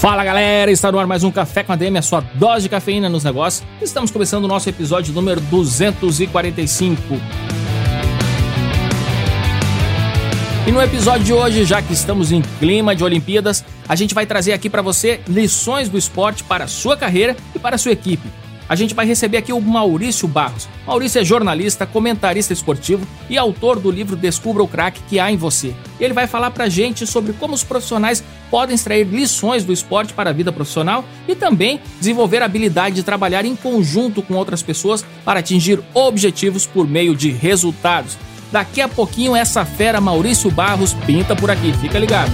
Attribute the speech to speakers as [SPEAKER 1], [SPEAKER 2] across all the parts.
[SPEAKER 1] Fala galera, está no ar mais um Café com a DM, a sua dose de cafeína nos negócios. Estamos começando o nosso episódio número 245. E no episódio de hoje, já que estamos em clima de Olimpíadas, a gente vai trazer aqui para você lições do esporte para a sua carreira e para a sua equipe a gente vai receber aqui o Maurício Barros. Maurício é jornalista, comentarista esportivo e autor do livro Descubra o Crack que há em você. Ele vai falar pra gente sobre como os profissionais podem extrair lições do esporte para a vida profissional e também desenvolver a habilidade de trabalhar em conjunto com outras pessoas para atingir objetivos por meio de resultados. Daqui a pouquinho essa fera Maurício Barros pinta por aqui, fica ligado.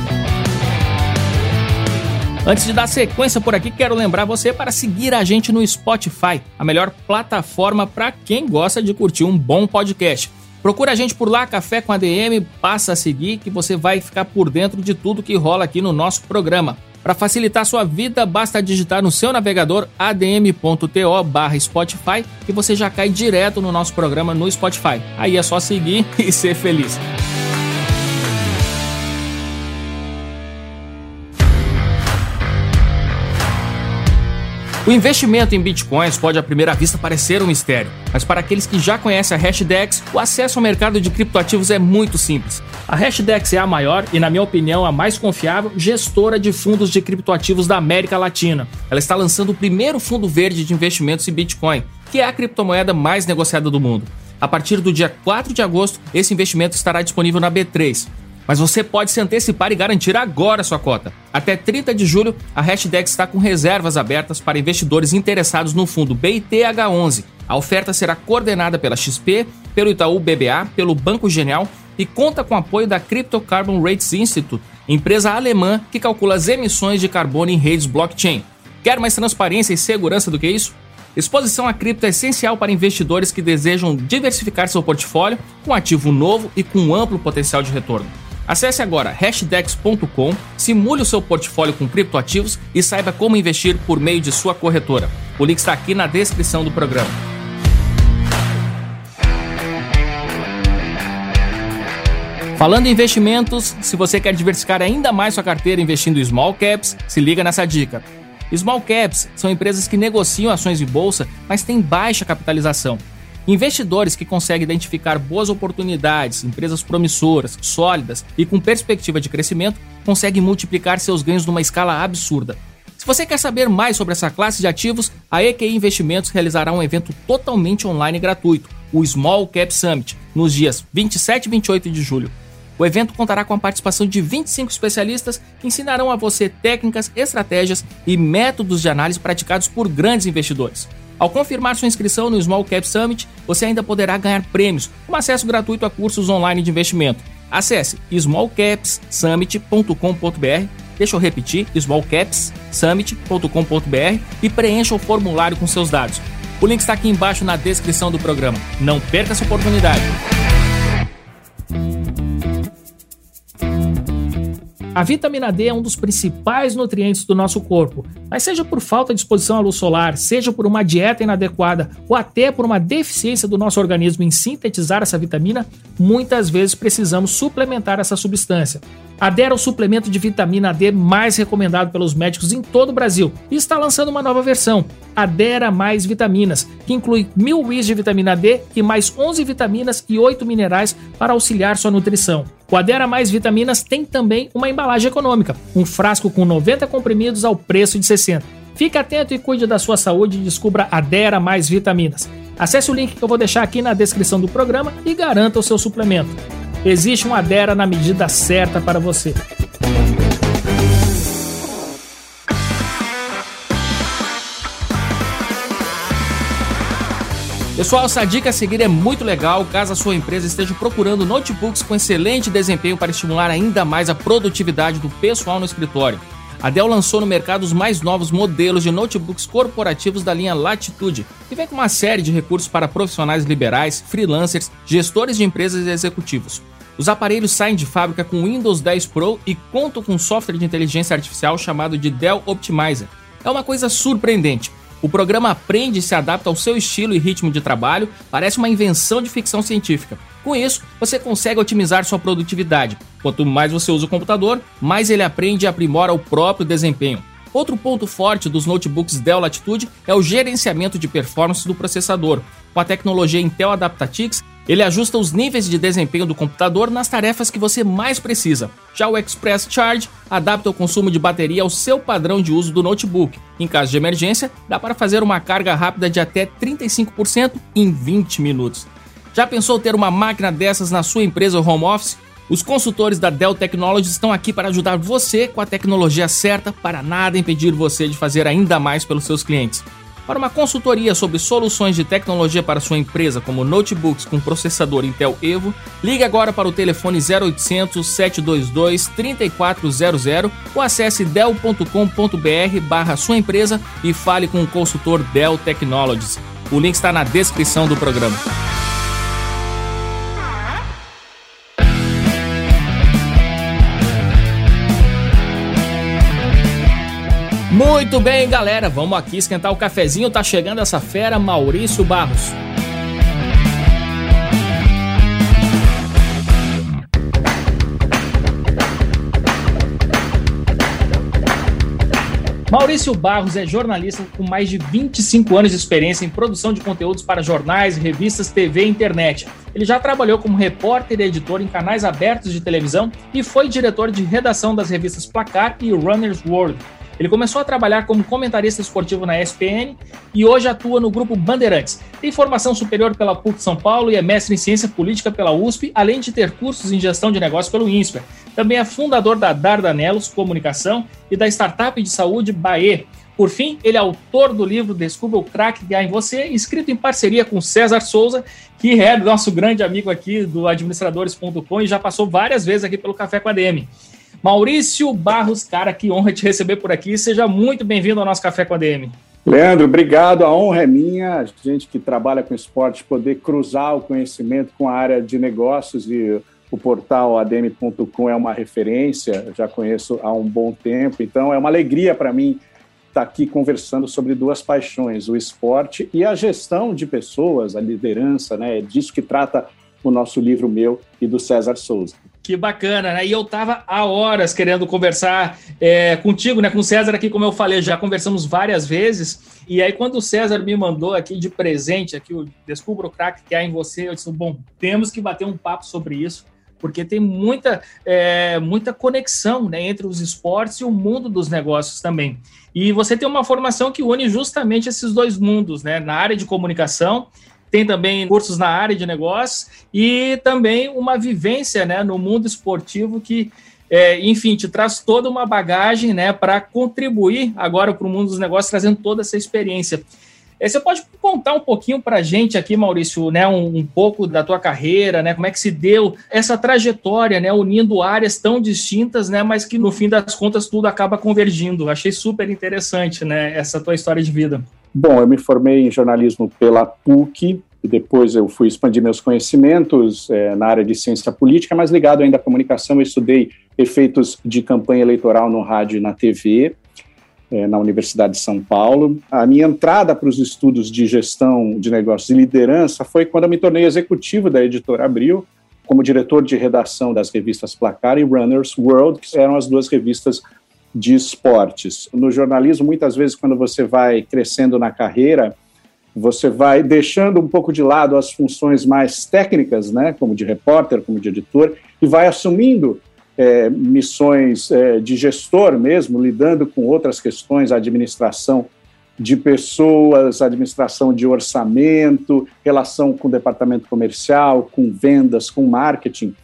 [SPEAKER 1] Antes de dar sequência por aqui, quero lembrar você para seguir a gente no Spotify, a melhor plataforma para quem gosta de curtir um bom podcast. Procura a gente por lá, Café com ADM, passa a seguir que você vai ficar por dentro de tudo que rola aqui no nosso programa. Para facilitar sua vida, basta digitar no seu navegador adm.to/spotify e você já cai direto no nosso programa no Spotify. Aí é só seguir e ser feliz. O investimento em bitcoins pode à primeira vista parecer um mistério, mas para aqueles que já conhecem a Hashdex, o acesso ao mercado de criptoativos é muito simples. A Hashdex é a maior e, na minha opinião, a mais confiável gestora de fundos de criptoativos da América Latina. Ela está lançando o primeiro fundo verde de investimentos em Bitcoin, que é a criptomoeda mais negociada do mundo. A partir do dia 4 de agosto, esse investimento estará disponível na B3. Mas você pode se antecipar e garantir agora sua cota. Até 30 de julho, a Hashdex está com reservas abertas para investidores interessados no fundo BITH11. A oferta será coordenada pela XP, pelo Itaú BBA, pelo Banco Genial e conta com apoio da Crypto Carbon Rates Institute, empresa alemã que calcula as emissões de carbono em redes blockchain. Quer mais transparência e segurança do que isso? Exposição a cripto é essencial para investidores que desejam diversificar seu portfólio com ativo novo e com amplo potencial de retorno. Acesse agora hashdex.com, simule o seu portfólio com criptoativos e saiba como investir por meio de sua corretora. O link está aqui na descrição do programa. Falando em investimentos, se você quer diversificar ainda mais sua carteira investindo em small caps, se liga nessa dica. Small caps são empresas que negociam ações em bolsa, mas têm baixa capitalização. Investidores que conseguem identificar boas oportunidades, empresas promissoras, sólidas e com perspectiva de crescimento, conseguem multiplicar seus ganhos numa escala absurda. Se você quer saber mais sobre essa classe de ativos, a EQI Investimentos realizará um evento totalmente online gratuito, o Small Cap Summit, nos dias 27 e 28 de julho. O evento contará com a participação de 25 especialistas que ensinarão a você técnicas, estratégias e métodos de análise praticados por grandes investidores. Ao confirmar sua inscrição no Small Cap Summit, você ainda poderá ganhar prêmios, como acesso gratuito a cursos online de investimento. Acesse smallcapssummit.com.br, deixa eu repetir, smallcapssummit.com.br e preencha o formulário com seus dados. O link está aqui embaixo na descrição do programa. Não perca essa oportunidade. A vitamina D é um dos principais nutrientes do nosso corpo, mas seja por falta de exposição à luz solar, seja por uma dieta inadequada ou até por uma deficiência do nosso organismo em sintetizar essa vitamina, muitas vezes precisamos suplementar essa substância. A D é o suplemento de vitamina D mais recomendado pelos médicos em todo o Brasil e está lançando uma nova versão, a Dera Mais Vitaminas, que inclui mil WIs de vitamina D e mais 11 vitaminas e 8 minerais para auxiliar sua nutrição. O Adera Mais Vitaminas tem também uma embalagem econômica, um frasco com 90 comprimidos ao preço de 60. Fique atento e cuide da sua saúde e descubra Adera Mais Vitaminas. Acesse o link que eu vou deixar aqui na descrição do programa e garanta o seu suplemento. Existe um Adera na medida certa para você. Pessoal, essa dica a seguir é muito legal caso a sua empresa esteja procurando notebooks com excelente desempenho para estimular ainda mais a produtividade do pessoal no escritório. a Dell lançou no mercado os mais novos modelos de notebooks corporativos da linha Latitude, que vem com uma série de recursos para profissionais liberais, freelancers, gestores de empresas e executivos. Os aparelhos saem de fábrica com Windows 10 Pro e contam com um software de inteligência artificial chamado de Dell Optimizer. É uma coisa surpreendente. O programa aprende e se adapta ao seu estilo e ritmo de trabalho, parece uma invenção de ficção científica. Com isso, você consegue otimizar sua produtividade. Quanto mais você usa o computador, mais ele aprende e aprimora o próprio desempenho. Outro ponto forte dos notebooks Dell Latitude é o gerenciamento de performance do processador. Com a tecnologia Intel Adaptatix, ele ajusta os níveis de desempenho do computador nas tarefas que você mais precisa. Já o Express Charge adapta o consumo de bateria ao seu padrão de uso do notebook. Em caso de emergência, dá para fazer uma carga rápida de até 35% em 20 minutos. Já pensou ter uma máquina dessas na sua empresa ou home office? Os consultores da Dell Technologies estão aqui para ajudar você com a tecnologia certa para nada impedir você de fazer ainda mais pelos seus clientes. Para uma consultoria sobre soluções de tecnologia para sua empresa, como notebooks com processador Intel Evo, ligue agora para o telefone 0800 722 3400 ou acesse dell.com.br barra sua empresa e fale com o consultor Dell Technologies. O link está na descrição do programa. Muito bem, galera, vamos aqui esquentar o cafezinho. Tá chegando essa fera, Maurício Barros. Maurício Barros é jornalista com mais de 25 anos de experiência em produção de conteúdos para jornais, revistas, TV e internet. Ele já trabalhou como repórter e editor em canais abertos de televisão e foi diretor de redação das revistas Placar e Runner's World. Ele começou a trabalhar como comentarista esportivo na ESPN e hoje atua no grupo Bandeirantes. Tem formação superior pela PUC São Paulo e é mestre em ciência política pela USP, além de ter cursos em gestão de negócios pelo INSPER. Também é fundador da Dardanelos Comunicação e da startup de saúde Bae. Por fim, ele é autor do livro Descubra o Crack que há em você, escrito em parceria com César Souza, que é nosso grande amigo aqui do administradores.com e já passou várias vezes aqui pelo Café com a DM. Maurício Barros, cara, que honra te receber por aqui. Seja muito bem-vindo ao nosso Café com a DM.
[SPEAKER 2] Leandro, obrigado. A honra é minha, a gente que trabalha com esporte, poder cruzar o conhecimento com a área de negócios e o portal adm.com é uma referência, já conheço há um bom tempo, então é uma alegria para mim estar aqui conversando sobre duas paixões, o esporte e a gestão de pessoas, a liderança, né? É disso que trata o nosso livro meu e do César Souza.
[SPEAKER 1] Que bacana, né? E eu tava há horas querendo conversar é, contigo, né? Com o César aqui, como eu falei, já conversamos várias vezes. E aí, quando o César me mandou aqui de presente, aqui o Descubra o Crack que há em você, eu disse, bom, temos que bater um papo sobre isso, porque tem muita, é, muita conexão né, entre os esportes e o mundo dos negócios também. E você tem uma formação que une justamente esses dois mundos, né? Na área de comunicação tem também cursos na área de negócios e também uma vivência né, no mundo esportivo que, é, enfim, te traz toda uma bagagem né, para contribuir agora para o mundo dos negócios, trazendo toda essa experiência. É, você pode contar um pouquinho para a gente aqui, Maurício, né, um, um, pouco da tua carreira, né, como é que se deu essa trajetória, né, unindo áreas tão distintas, né, mas que no fim das contas tudo acaba convergindo. Achei super interessante, né, essa tua história de vida.
[SPEAKER 2] Bom, eu me formei em jornalismo pela PUC e depois eu fui expandir meus conhecimentos é, na área de ciência política, mas ligado ainda à comunicação, eu estudei efeitos de campanha eleitoral no rádio e na TV, é, na Universidade de São Paulo. A minha entrada para os estudos de gestão de negócios e liderança foi quando eu me tornei executivo da editora Abril, como diretor de redação das revistas Placar e Runners World, que eram as duas revistas de esportes. No jornalismo, muitas vezes, quando você vai crescendo na carreira, você vai deixando um pouco de lado as funções mais técnicas, né, como de repórter, como de editor, e vai assumindo é, missões é, de gestor mesmo, lidando com outras questões, administração de pessoas, administração de orçamento, relação com o departamento comercial, com vendas, com marketing.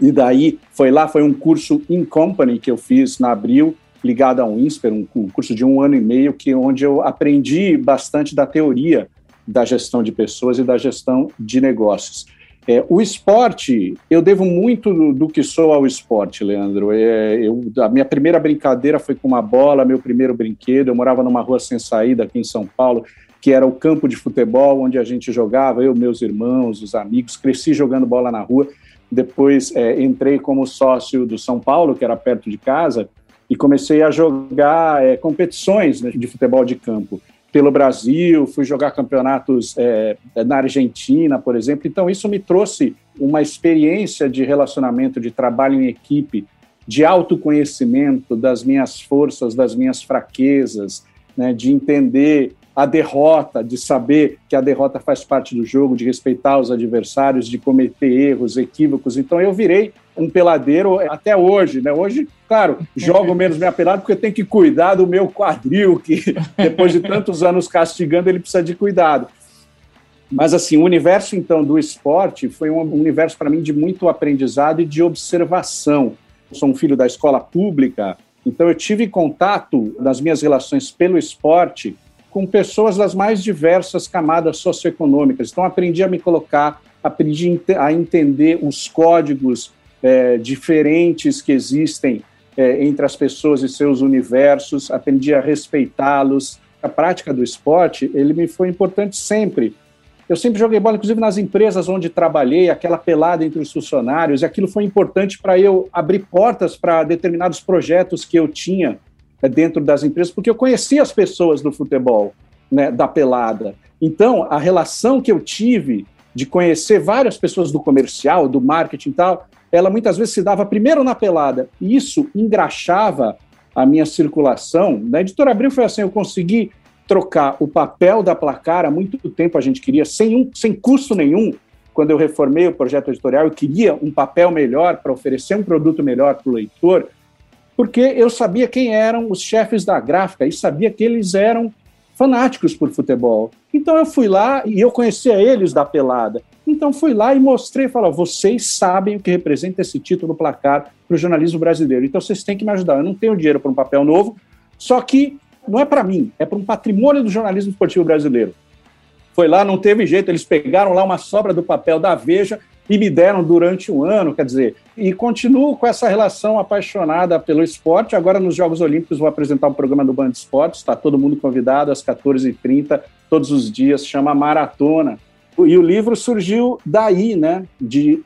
[SPEAKER 2] E daí foi lá, foi um curso in company que eu fiz na Abril, ligado a um INSPER, um, um curso de um ano e meio, que onde eu aprendi bastante da teoria da gestão de pessoas e da gestão de negócios. É, o esporte, eu devo muito do, do, que sou ao esporte, Leandro. É, eu, a minha primeira brincadeira foi com uma bola, meu primeiro brinquedo. Eu morava numa rua sem saída aqui em São Paulo, que era o campo de futebol onde a gente jogava, eu, meus irmãos, os amigos. Cresci jogando bola na rua. Depois é, entrei como sócio do São Paulo, que era perto de casa, e comecei a jogar é, competições né, de futebol de campo pelo Brasil, fui jogar campeonatos é, na Argentina, por exemplo. Então, isso me trouxe uma experiência de relacionamento, de trabalho em equipe, de autoconhecimento das minhas forças, das minhas fraquezas, né, de entender a derrota, de saber que a derrota faz parte do jogo, de respeitar os adversários, de cometer erros, equívocos. Então eu virei um peladeiro até hoje, né? Hoje, claro, jogo menos minha pelada porque eu tenho que cuidar do meu quadril, que depois de tantos anos castigando, ele precisa de cuidado. Mas assim, o universo então do esporte foi um universo para mim de muito aprendizado e de observação. Eu sou um filho da escola pública, então eu tive contato nas minhas relações pelo esporte com pessoas das mais diversas camadas socioeconômicas. Então, aprendi a me colocar, aprendi a entender os códigos é, diferentes que existem é, entre as pessoas e seus universos, aprendi a respeitá-los. A prática do esporte, ele me foi importante sempre. Eu sempre joguei bola, inclusive nas empresas onde trabalhei, aquela pelada entre os funcionários, e aquilo foi importante para eu abrir portas para determinados projetos que eu tinha dentro das empresas, porque eu conhecia as pessoas do futebol, né, da pelada. Então, a relação que eu tive de conhecer várias pessoas do comercial, do marketing e tal, ela muitas vezes se dava primeiro na pelada. E isso engraxava a minha circulação. Na editora Abril foi assim, eu consegui trocar o papel da placar há muito tempo a gente queria, sem, um, sem custo nenhum, quando eu reformei o projeto editorial, eu queria um papel melhor para oferecer um produto melhor para o leitor, porque eu sabia quem eram os chefes da gráfica e sabia que eles eram fanáticos por futebol. Então eu fui lá e eu conhecia eles da pelada. Então fui lá e mostrei, falei, vocês sabem o que representa esse título placar para o jornalismo brasileiro. Então vocês têm que me ajudar. Eu não tenho dinheiro para um papel novo, só que não é para mim, é para um patrimônio do jornalismo esportivo brasileiro. Foi lá, não teve jeito, eles pegaram lá uma sobra do papel da Veja e me deram durante um ano, quer dizer, e continuo com essa relação apaixonada pelo esporte. Agora, nos Jogos Olímpicos, vou apresentar um programa do Band Esportes, está todo mundo convidado às 14h30, todos os dias, chama Maratona. E o livro surgiu daí, né, de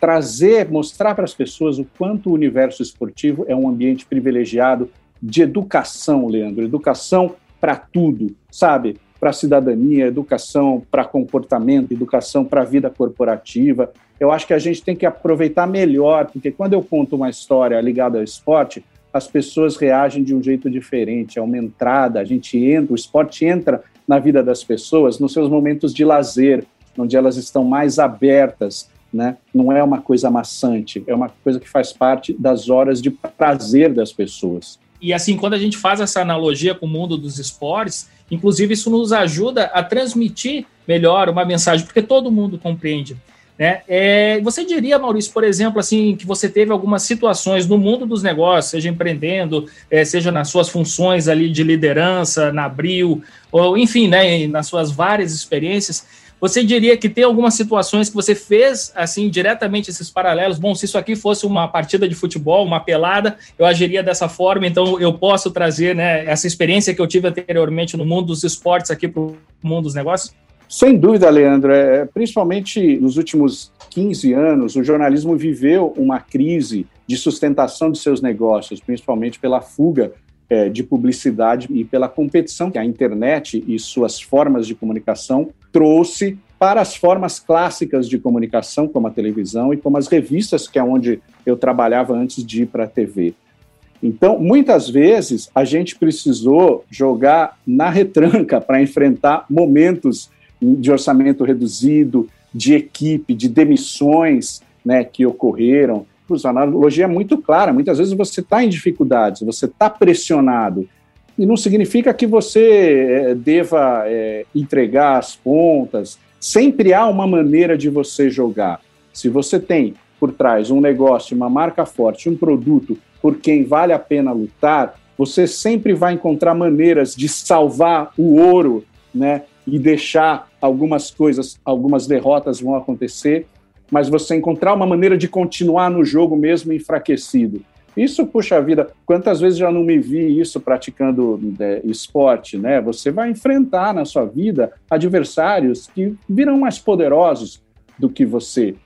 [SPEAKER 2] trazer, mostrar para as pessoas o quanto o universo esportivo é um ambiente privilegiado de educação, Leandro, educação para tudo, sabe? Para a cidadania, educação para comportamento, educação para a vida corporativa. Eu acho que a gente tem que aproveitar melhor, porque quando eu conto uma história ligada ao esporte, as pessoas reagem de um jeito diferente, é uma entrada, a gente entra, o esporte entra na vida das pessoas nos seus momentos de lazer, onde elas estão mais abertas, né? Não é uma coisa maçante, é uma coisa que faz parte das horas de prazer das pessoas.
[SPEAKER 1] E assim, quando a gente faz essa analogia com o mundo dos esportes, inclusive isso nos ajuda a transmitir melhor uma mensagem, porque todo mundo compreende. Né? É, você diria, Maurício, por exemplo, assim, que você teve algumas situações no mundo dos negócios, seja empreendendo, é, seja nas suas funções ali de liderança, na Abril, ou enfim, né, nas suas várias experiências, você diria que tem algumas situações que você fez, assim, diretamente esses paralelos? Bom, se isso aqui fosse uma partida de futebol, uma pelada, eu agiria dessa forma, então eu posso trazer né, essa experiência que eu tive anteriormente no mundo dos esportes aqui para o mundo dos negócios?
[SPEAKER 2] Sem dúvida, Leandro. É, principalmente nos últimos 15 anos, o jornalismo viveu uma crise de sustentação de seus negócios, principalmente pela fuga é, de publicidade e pela competição que a internet e suas formas de comunicação trouxe para as formas clássicas de comunicação, como a televisão e como as revistas, que é onde eu trabalhava antes de ir para a TV. Então, muitas vezes, a gente precisou jogar na retranca para enfrentar momentos de orçamento reduzido, de equipe, de demissões né, que ocorreram. A analogia é muito clara. Muitas vezes você está em dificuldades, você está pressionado, e não significa que você é, deva é, entregar as pontas. Sempre há uma maneira de você jogar. Se você tem por trás um negócio, uma marca forte, um produto por quem vale a pena lutar, você sempre vai encontrar maneiras de salvar o ouro, né? E deixar algumas coisas, algumas derrotas vão acontecer, mas você encontrar uma maneira de continuar no jogo mesmo enfraquecido. Isso, puxa vida, quantas vezes já não me vi isso praticando é, esporte, né? Você vai enfrentar na sua vida adversários que virão mais poderosos do que você.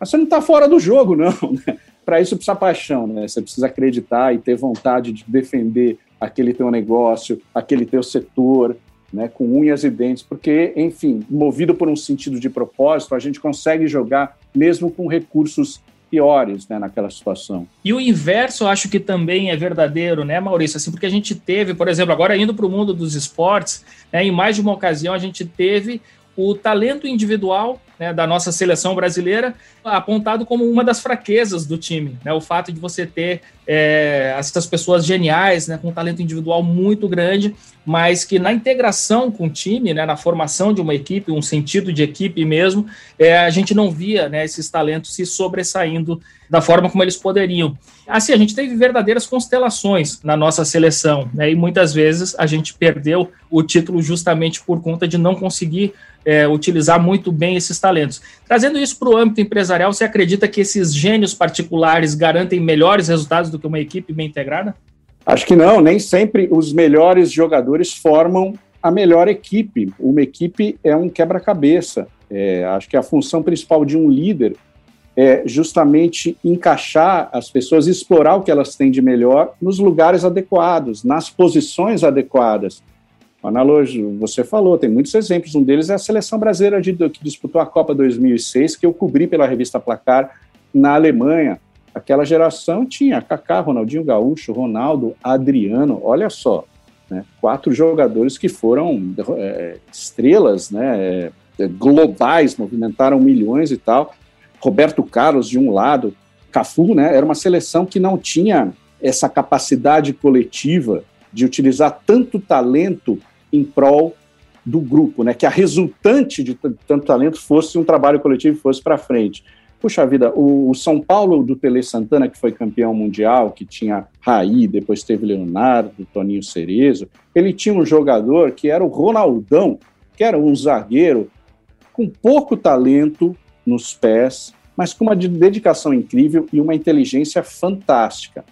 [SPEAKER 2] Mas você não está fora do jogo, não. Né? Para isso precisa paixão, né? Você precisa acreditar e ter vontade de defender aquele teu negócio, aquele teu setor, né, com unhas e dentes, porque, enfim, movido por um sentido de propósito, a gente consegue jogar mesmo com recursos piores né, naquela situação.
[SPEAKER 1] E o inverso acho que também é verdadeiro, né, Maurício? Assim, porque a gente teve, por exemplo, agora indo para o mundo dos esportes, né, em mais de uma ocasião a gente teve o talento individual né, da nossa seleção brasileira apontado como uma das fraquezas do time. Né, o fato de você ter é, essas pessoas geniais, né, com um talento individual muito grande, mas que na integração com o time, né, na formação de uma equipe, um sentido de equipe mesmo, é, a gente não via né, esses talentos se sobressaindo da forma como eles poderiam. Assim, a gente teve verdadeiras constelações na nossa seleção, né, e muitas vezes a gente perdeu o título justamente por conta de não conseguir é, utilizar muito bem esses talentos. Trazendo isso para o âmbito empresarial, você acredita que esses gênios particulares garantem melhores resultados do que uma equipe bem integrada?
[SPEAKER 2] Acho que não, nem sempre os melhores jogadores formam a melhor equipe. Uma equipe é um quebra-cabeça. É, acho que a função principal de um líder é justamente encaixar as pessoas, explorar o que elas têm de melhor nos lugares adequados, nas posições adequadas. Analogia, você falou, tem muitos exemplos. Um deles é a seleção brasileira de, que disputou a Copa 2006, que eu cobri pela revista Placar na Alemanha. Aquela geração tinha Kaká, Ronaldinho Gaúcho, Ronaldo, Adriano. Olha só, né, quatro jogadores que foram é, estrelas, né, é, globais, movimentaram milhões e tal. Roberto Carlos de um lado, Cafu, né, era uma seleção que não tinha essa capacidade coletiva de utilizar tanto talento em prol do grupo, né? Que a resultante de tanto talento fosse um trabalho coletivo e fosse para frente. Puxa vida, o, o, São Paulo do Tele Santana, que foi campeão mundial, que tinha Raí, depois teve Leonardo, Toninho Cerezo, ele tinha um jogador que era o Ronaldão, que era um zagueiro com pouco talento nos pés, mas com uma dedicação incrível e uma inteligência fantástica.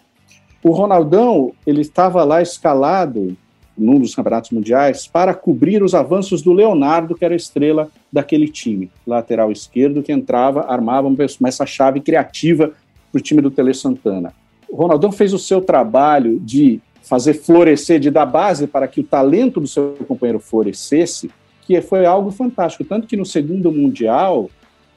[SPEAKER 2] O Ronaldão, ele estava lá escalado num dos campeonatos mundiais, para cobrir os avanços do Leonardo, que era a estrela daquele time, lateral esquerdo, que entrava, armava essa chave criativa para o time do Tele Santana. O Ronaldão fez o seu trabalho de fazer florescer, de dar base para que o talento do seu companheiro florescesse, que foi algo fantástico. Tanto que no segundo Mundial,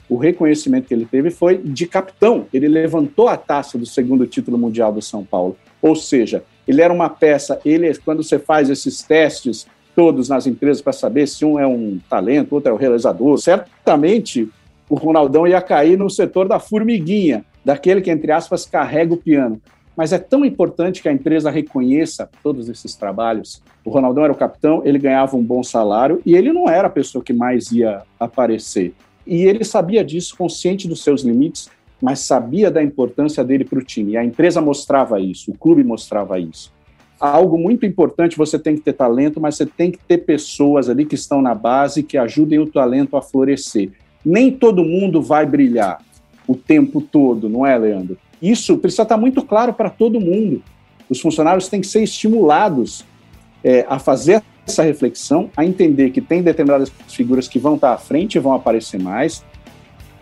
[SPEAKER 2] o reconhecimento que ele teve foi de capitão. Ele levantou a taça do segundo título mundial do São Paulo. Ou seja, ele era uma peça, ele quando você faz esses testes todos nas empresas para saber se um é um talento, outro é o um realizador, certamente o Ronaldão ia cair no setor da formiguinha, daquele que, entre aspas, carrega o piano. Mas é tão importante que a empresa reconheça todos esses trabalhos. O Ronaldão era o capitão, ele ganhava um bom salário e ele não era a pessoa que mais ia aparecer. E ele sabia disso, consciente dos seus limites, mas sabia da importância dele para o time. E a empresa mostrava isso, o clube mostrava isso. Algo muito importante, você tem que ter talento, mas você tem que ter pessoas ali que estão na base que ajudem o talento a florescer. Nem todo mundo vai brilhar o tempo todo, não é, Leandro? Isso precisa estar muito claro para todo mundo. Os funcionários têm que ser estimulados é, a fazer essa reflexão, a entender que tem determinadas figuras que vão estar à frente e vão aparecer mais,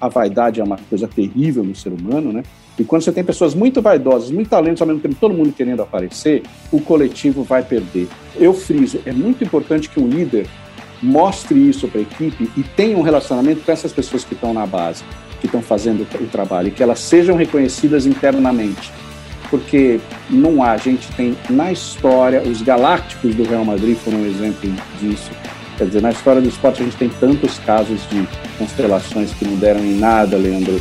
[SPEAKER 2] a vaidade é uma coisa terrível no ser humano, né? E quando você tem pessoas muito vaidosas, muito talentos, ao mesmo tempo todo mundo querendo aparecer, o coletivo vai perder. Eu friso, é muito importante que o líder mostre isso para a equipe e tenha um relacionamento com essas pessoas que estão na base, que estão fazendo o trabalho, e que elas sejam reconhecidas internamente. Porque não há, a gente tem na história, os Galácticos do Real Madrid foram um exemplo disso Quer dizer, na história do esporte a gente tem tantos casos de constelações que não deram em nada, Leandro.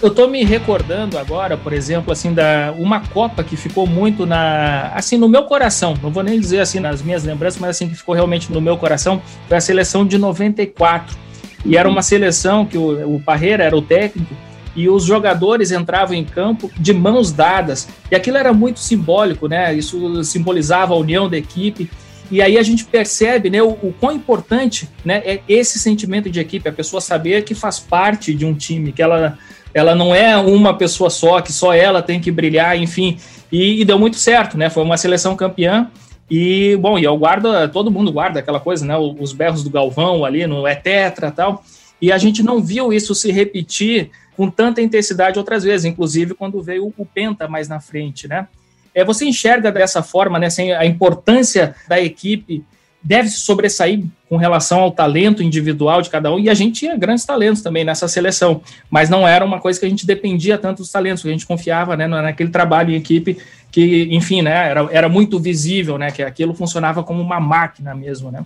[SPEAKER 1] Eu tô me recordando agora, por exemplo, assim, da uma Copa que ficou muito na, assim, no meu coração. Não vou nem dizer assim nas minhas lembranças, mas assim que ficou realmente no meu coração, foi a seleção de 94. E era uma seleção que o, o Parreira era o técnico e os jogadores entravam em campo de mãos dadas. E aquilo era muito simbólico, né? Isso simbolizava a união da equipe. E aí a gente percebe né, o, o quão importante né, é esse sentimento de equipe, a pessoa saber que faz parte de um time, que ela, ela não é uma pessoa só, que só ela tem que brilhar, enfim. E, e deu muito certo, né? Foi uma seleção campeã. E, bom, e eu guardo, todo mundo guarda aquela coisa, né? Os berros do Galvão ali no É Tetra tal. E a gente não viu isso se repetir com tanta intensidade outras vezes, inclusive quando veio o Penta mais na frente, né? É, você enxerga dessa forma, né, assim, a importância da equipe deve se sobressair com relação ao talento individual de cada um, e a gente tinha grandes talentos também nessa seleção, mas não era uma coisa que a gente dependia tanto dos talentos, a gente confiava né, naquele trabalho em equipe que, enfim, né, era, era muito visível, né, que aquilo funcionava como uma máquina mesmo, né.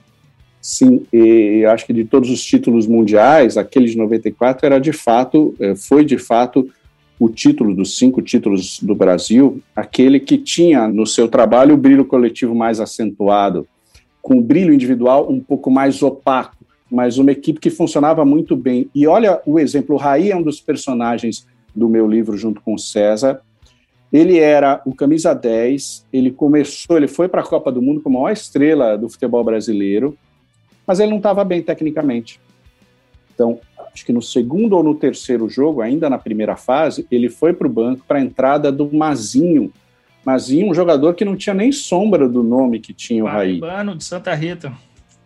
[SPEAKER 2] Sim, e acho que de todos os títulos mundiais, aquele de 94 era de fato, eh, foi de fato o título dos cinco títulos do Brasil, aquele que tinha no seu trabalho o brilho coletivo mais acentuado, com o brilho individual um pouco mais opaco, mas uma equipe que funcionava muito bem. E olha o exemplo, o Raí é um dos personagens do meu livro junto com o César. Ele era o camisa 10, ele começou, ele foi para a Copa do Mundo como a maior estrela do futebol brasileiro, mas ele não estava bem tecnicamente. Então, acho que no segundo ou no terceiro jogo, ainda na primeira fase, ele foi para o banco para a entrada do Mazinho. Mazinho, um jogador que não tinha nem sombra do nome que tinha o Raí.
[SPEAKER 1] Urbano de Santa Rita.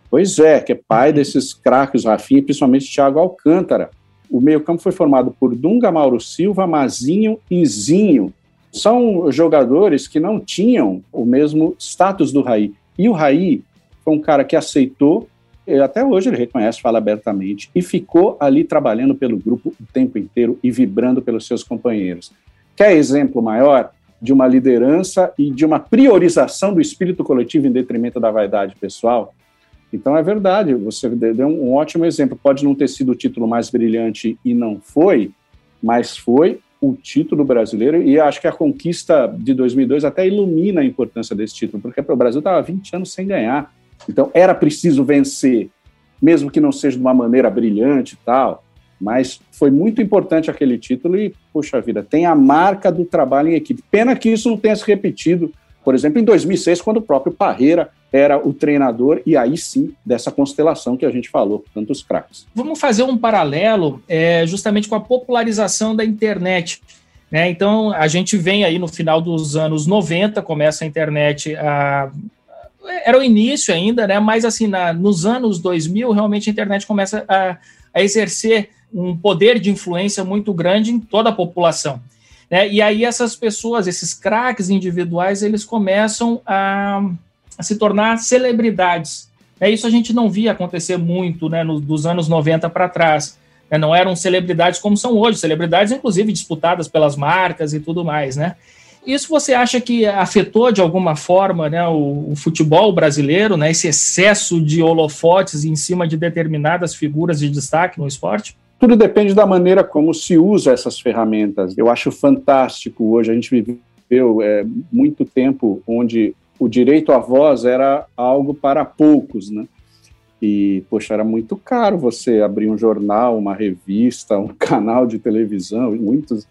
[SPEAKER 2] Pois é, que é pai desses craques, Rafinha, principalmente Thiago Alcântara. O meio-campo foi formado por Dunga, Mauro Silva, Mazinho e Zinho. São jogadores que não tinham o mesmo status do Raí. E o Raí foi um cara que aceitou até hoje ele reconhece, fala abertamente, e ficou ali trabalhando pelo grupo o tempo inteiro e vibrando pelos seus companheiros. Quer exemplo maior de uma liderança e de uma priorização do espírito coletivo em detrimento da vaidade pessoal? Então é verdade, você deu um ótimo exemplo. Pode não ter sido o título mais brilhante e não foi, mas foi o título brasileiro e acho que a conquista de 2002 até ilumina a importância desse título, porque o Brasil estava 20 anos sem ganhar. Então, era preciso vencer, mesmo que não seja de uma maneira brilhante e tal, mas foi muito importante aquele título e, puxa vida, tem a marca do trabalho em equipe. Pena que isso não tenha se repetido, por exemplo, em 2006, quando o próprio Parreira era o treinador, e aí sim, dessa constelação que a gente falou, tantos craques.
[SPEAKER 1] Vamos fazer um paralelo é, justamente com a popularização da internet. Né? Então, a gente vem aí no final dos anos 90, começa a internet a era o início ainda, né? Mas assim, na, nos anos 2000, realmente a internet começa a, a exercer um poder de influência muito grande em toda a população. Né? E aí essas pessoas, esses craques individuais, eles começam a, a se tornar celebridades. É isso a gente não via acontecer muito, né, no, dos anos 90 para trás. Né? Não eram celebridades como são hoje, celebridades inclusive disputadas pelas marcas e tudo mais, né? Isso você acha que afetou de alguma forma né, o, o, futebol brasileiro, né, esse excesso de holofotes em cima de determinadas figuras de destaque no esporte?
[SPEAKER 2] Tudo depende da maneira como se usa essas ferramentas. Eu acho fantástico hoje, a gente viveu é, muito tempo onde o direito à voz era algo para poucos, né? E, poxa, era muito caro você abrir um jornal, uma revista, um canal de televisão, muitos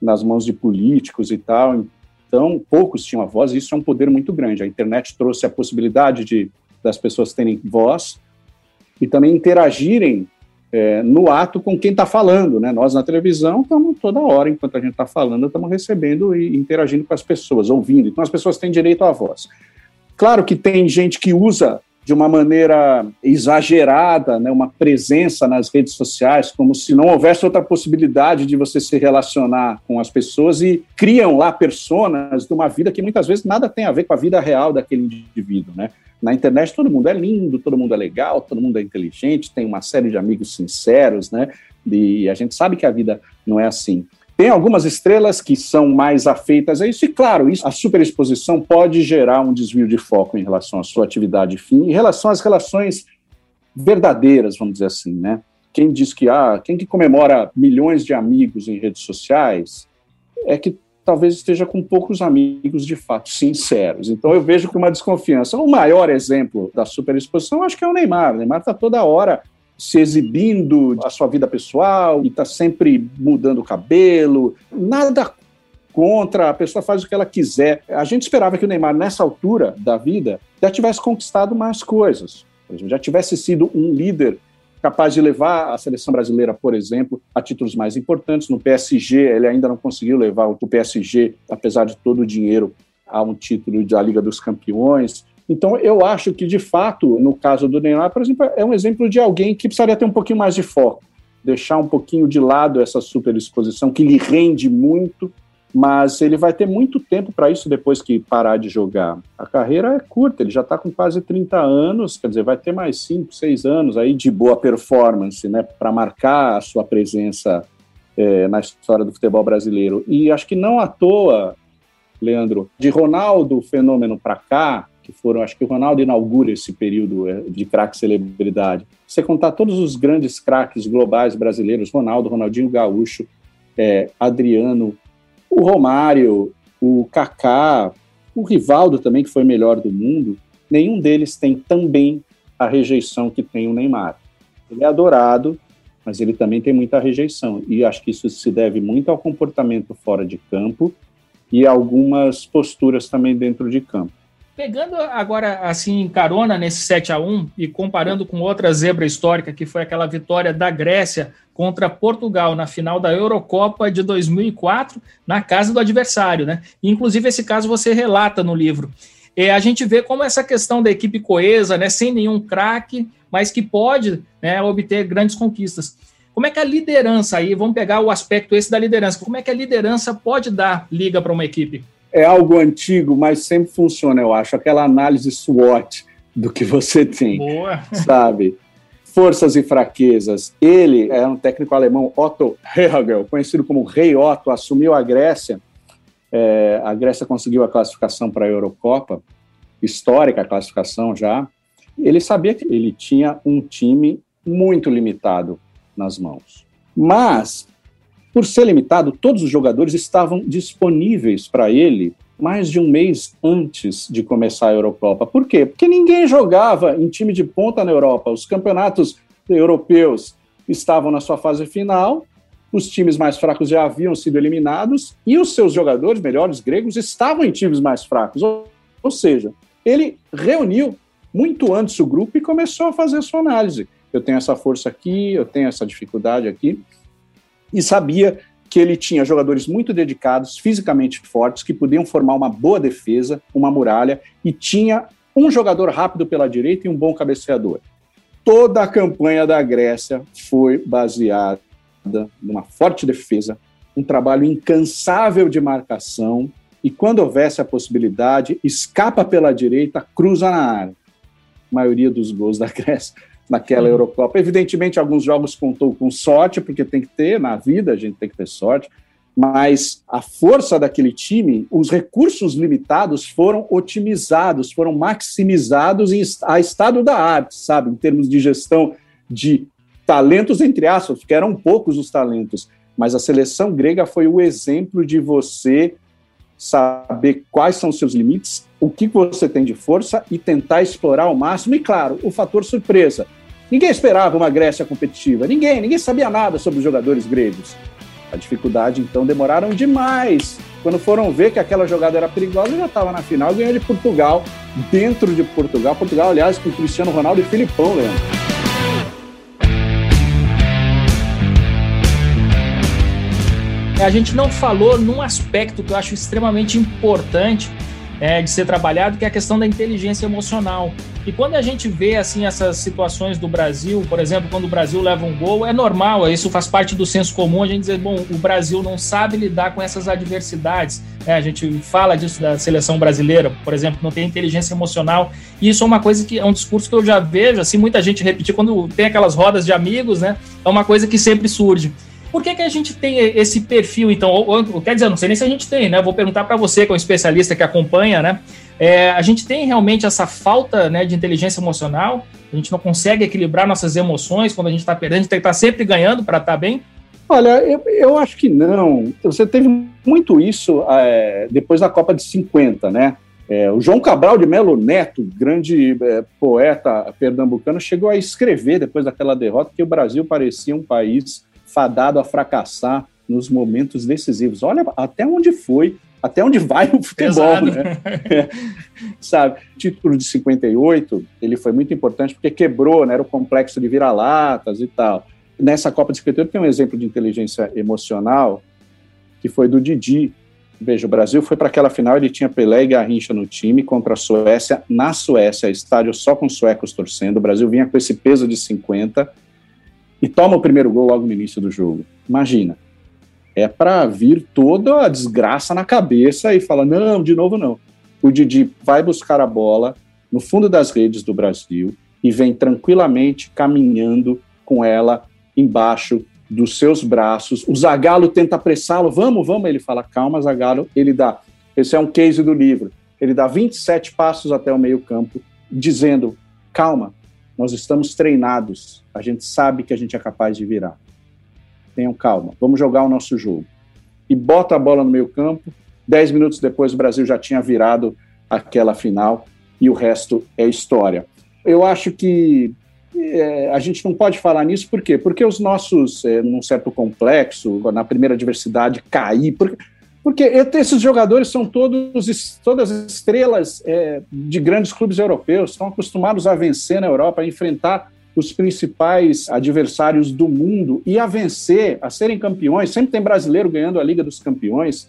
[SPEAKER 2] nas mãos de políticos e tal. Então, poucos tinham a voz, e isso é um poder muito grande. A internet trouxe a possibilidade de das pessoas terem voz e também interagirem é, no ato com quem está falando. Né? Nós, na televisão, estamos toda hora, enquanto a gente está falando, estamos recebendo e interagindo com as pessoas, ouvindo. Então, as pessoas têm direito à voz. Claro que tem gente que usa de uma maneira exagerada, né, uma presença nas redes sociais, como se não houvesse outra possibilidade de você se relacionar com as pessoas e criam lá personas de uma vida que muitas vezes nada tem a ver com a vida real daquele indivíduo, né? Na internet todo mundo é lindo, todo mundo é legal, todo mundo é inteligente, tem uma série de amigos sinceros, né? E a gente sabe que a vida não é assim. Tem algumas estrelas que são mais afeitas a isso, e claro, isso, a superexposição pode gerar um desvio de foco em relação à sua atividade fim, em relação às relações verdadeiras, vamos dizer assim, né? Quem diz que ah, quem que comemora milhões de amigos em redes sociais é que talvez esteja com poucos amigos de fato sinceros. Então eu vejo com uma desconfiança. O maior exemplo da superexposição acho que é o Neymar. O Neymar está toda hora se exibindo a sua vida pessoal e está sempre mudando o cabelo. Nada contra, a pessoa faz o que ela quiser. A gente esperava que o Neymar, nessa altura da vida, já tivesse conquistado mais coisas. Já tivesse sido um líder capaz de levar a seleção brasileira, por exemplo, a títulos mais importantes. No PSG, ele ainda não conseguiu levar o PSG, apesar de todo o dinheiro, a um título da Liga dos Campeões. Então, eu acho que, de fato, no caso do Neymar, por exemplo, é um exemplo de alguém que precisaria ter um pouquinho mais de foco, deixar um pouquinho de lado essa superexposição que lhe rende muito mas ele vai ter muito tempo para isso depois que parar de jogar. A carreira é curta, ele já está com quase 30 anos, quer dizer, vai ter mais 5, 6 anos aí de boa performance, né, para marcar a sua presença é, na história do futebol brasileiro. E acho que não à toa, Leandro, de Ronaldo fenômeno para cá, que foram, acho que o Ronaldo inaugura esse período é, de craque celebridade. Você contar todos os grandes craques globais brasileiros, Ronaldo, Ronaldinho Gaúcho, é, Adriano, o Romário, o Kaká, o Rivaldo também, que foi melhor do mundo, nenhum deles tem também a rejeição que tem o Neymar. Ele é adorado, mas ele também tem muita rejeição. E acho que isso se deve muito ao comportamento fora de campo e algumas posturas também dentro de campo.
[SPEAKER 1] Pegando agora, assim, carona nesse 7 a 1 e comparando com outra zebra histórica, que foi aquela vitória da Grécia contra Portugal na final da Eurocopa de 2004, na casa do adversário, né? Inclusive, esse caso você relata no livro. E a gente vê como essa questão da equipe coesa, né, sem nenhum craque, mas que pode né, obter grandes conquistas. Como é que a liderança aí, vamos pegar o aspecto esse da liderança, como é que a liderança pode dar liga para uma equipe?
[SPEAKER 2] É algo antigo, mas sempre funciona, eu acho. Aquela análise SWOT do que você tem, Boa. sabe? Forças e fraquezas. Ele é um técnico alemão, Otto Hegel, conhecido como Rei Otto, assumiu a Grécia. É, a Grécia conseguiu a classificação para a Eurocopa, histórica a classificação já. Ele sabia que ele tinha um time muito limitado nas mãos. Mas por ser limitado, todos os jogadores estavam disponíveis para ele mais de um mês antes de começar a Eurocopa. Por quê? Porque ninguém jogava em time de ponta na Europa. Os campeonatos europeus estavam na sua fase final, os times mais fracos já haviam sido eliminados e os seus jogadores melhores gregos estavam em times mais fracos. Ou, seja, ele reuniu muito antes o grupo e começou a fazer a sua análise. Eu tenho essa força aqui, eu tenho essa dificuldade aqui e sabia que ele tinha jogadores muito dedicados, fisicamente fortes, que podiam formar uma boa defesa, uma muralha, e tinha um jogador rápido pela direita e um bom cabeceador. Toda a campanha da Grécia foi baseada numa forte defesa, um trabalho incansável de marcação, e quando houvesse a possibilidade, escapa pela direita, cruza na área. A maioria dos gols da Grécia naquela Eurocopa. Evidentemente, alguns jogos contou com sorte, porque tem que ter na vida, a gente tem que ter sorte, mas a força daquele time, os recursos limitados foram otimizados, foram maximizados em, a estado da arte, sabe, em termos de gestão de talentos, entre aspas, porque eram poucos os talentos, mas a seleção grega foi o exemplo de você saber quais são os seus limites, o que você tem de força e tentar explorar ao máximo. E, claro, o fator surpresa. Ninguém esperava uma Grécia competitiva, ninguém, ninguém sabia nada sobre os jogadores gregos. A dificuldade, então, demoraram demais. Quando foram ver que aquela jogada era perigosa, já estava na final, ganhou de Portugal, dentro de Portugal. Portugal, aliás, com Cristiano Ronaldo e Filipão, Leandro.
[SPEAKER 1] A gente não falou num aspecto que eu acho extremamente importante é, de ser trabalhado, que é a questão da inteligência emocional. E quando a gente vê assim essas situações do Brasil, por exemplo, quando o Brasil leva um gol, é normal, isso faz parte do senso comum, a gente dizer, bom, o Brasil não sabe lidar com essas adversidades. É, a gente fala disso da seleção brasileira, por exemplo, não tem inteligência emocional. E isso é uma coisa que é um discurso que eu já vejo, assim, muita gente repetir quando tem aquelas rodas de amigos, né? É uma coisa que sempre surge. Por que, que a gente tem esse perfil, então? Ou, ou, quer dizer, não sei nem se a gente tem, né? Vou perguntar para você, que é um especialista que acompanha, né? É, a gente tem realmente essa falta né, de inteligência emocional? A gente não consegue equilibrar nossas emoções quando a gente está perdendo? A gente tem que estar tá sempre ganhando para estar tá bem?
[SPEAKER 2] Olha, eu, eu, acho que não. Você teve muito isso é, depois da Copa de 50, né? É, o João Cabral de Melo Neto, grande é, poeta pernambucano, chegou a escrever depois daquela derrota que o Brasil parecia um país fadado a fracassar nos momentos decisivos. Olha até onde foi, até onde vai o futebol, Pesado. né? É, sabe? O título de 58, ele foi muito importante porque quebrou, né? Era o complexo de vira-latas e tal. Nessa Copa de 58 tem um exemplo de inteligência emocional que foi do Didi, Veja, o Brasil foi para aquela final, ele tinha Pelé e Garrincha no time contra a Suécia, na Suécia, estádio só com suecos torcendo. O Brasil vinha com esse peso de 50 e toma o primeiro gol logo no início do jogo. Imagina. É para vir toda a desgraça na cabeça e fala: não, de novo não. O Didi vai buscar a bola no fundo das redes do Brasil e vem tranquilamente caminhando com ela embaixo dos seus braços. O Zagalo tenta apressá-lo, vamos, vamos. Ele fala, calma, Zagalo. Ele dá, esse é um case do livro. Ele dá 27 passos até o meio-campo, dizendo: calma, nós estamos treinados, a gente sabe que a gente é capaz de virar. Tenham calma, vamos jogar o nosso jogo. E bota a bola no meio-campo. Dez minutos depois, o Brasil já tinha virado aquela final e o resto é história. Eu acho que é, a gente não pode falar nisso, por quê? Porque os nossos, é, num certo complexo, na primeira diversidade, cair. Porque, porque esses jogadores são todos, todas estrelas é, de grandes clubes europeus, estão acostumados a vencer na Europa, a enfrentar os principais adversários do mundo e a vencer, a serem campeões. Sempre tem brasileiro ganhando a Liga dos Campeões.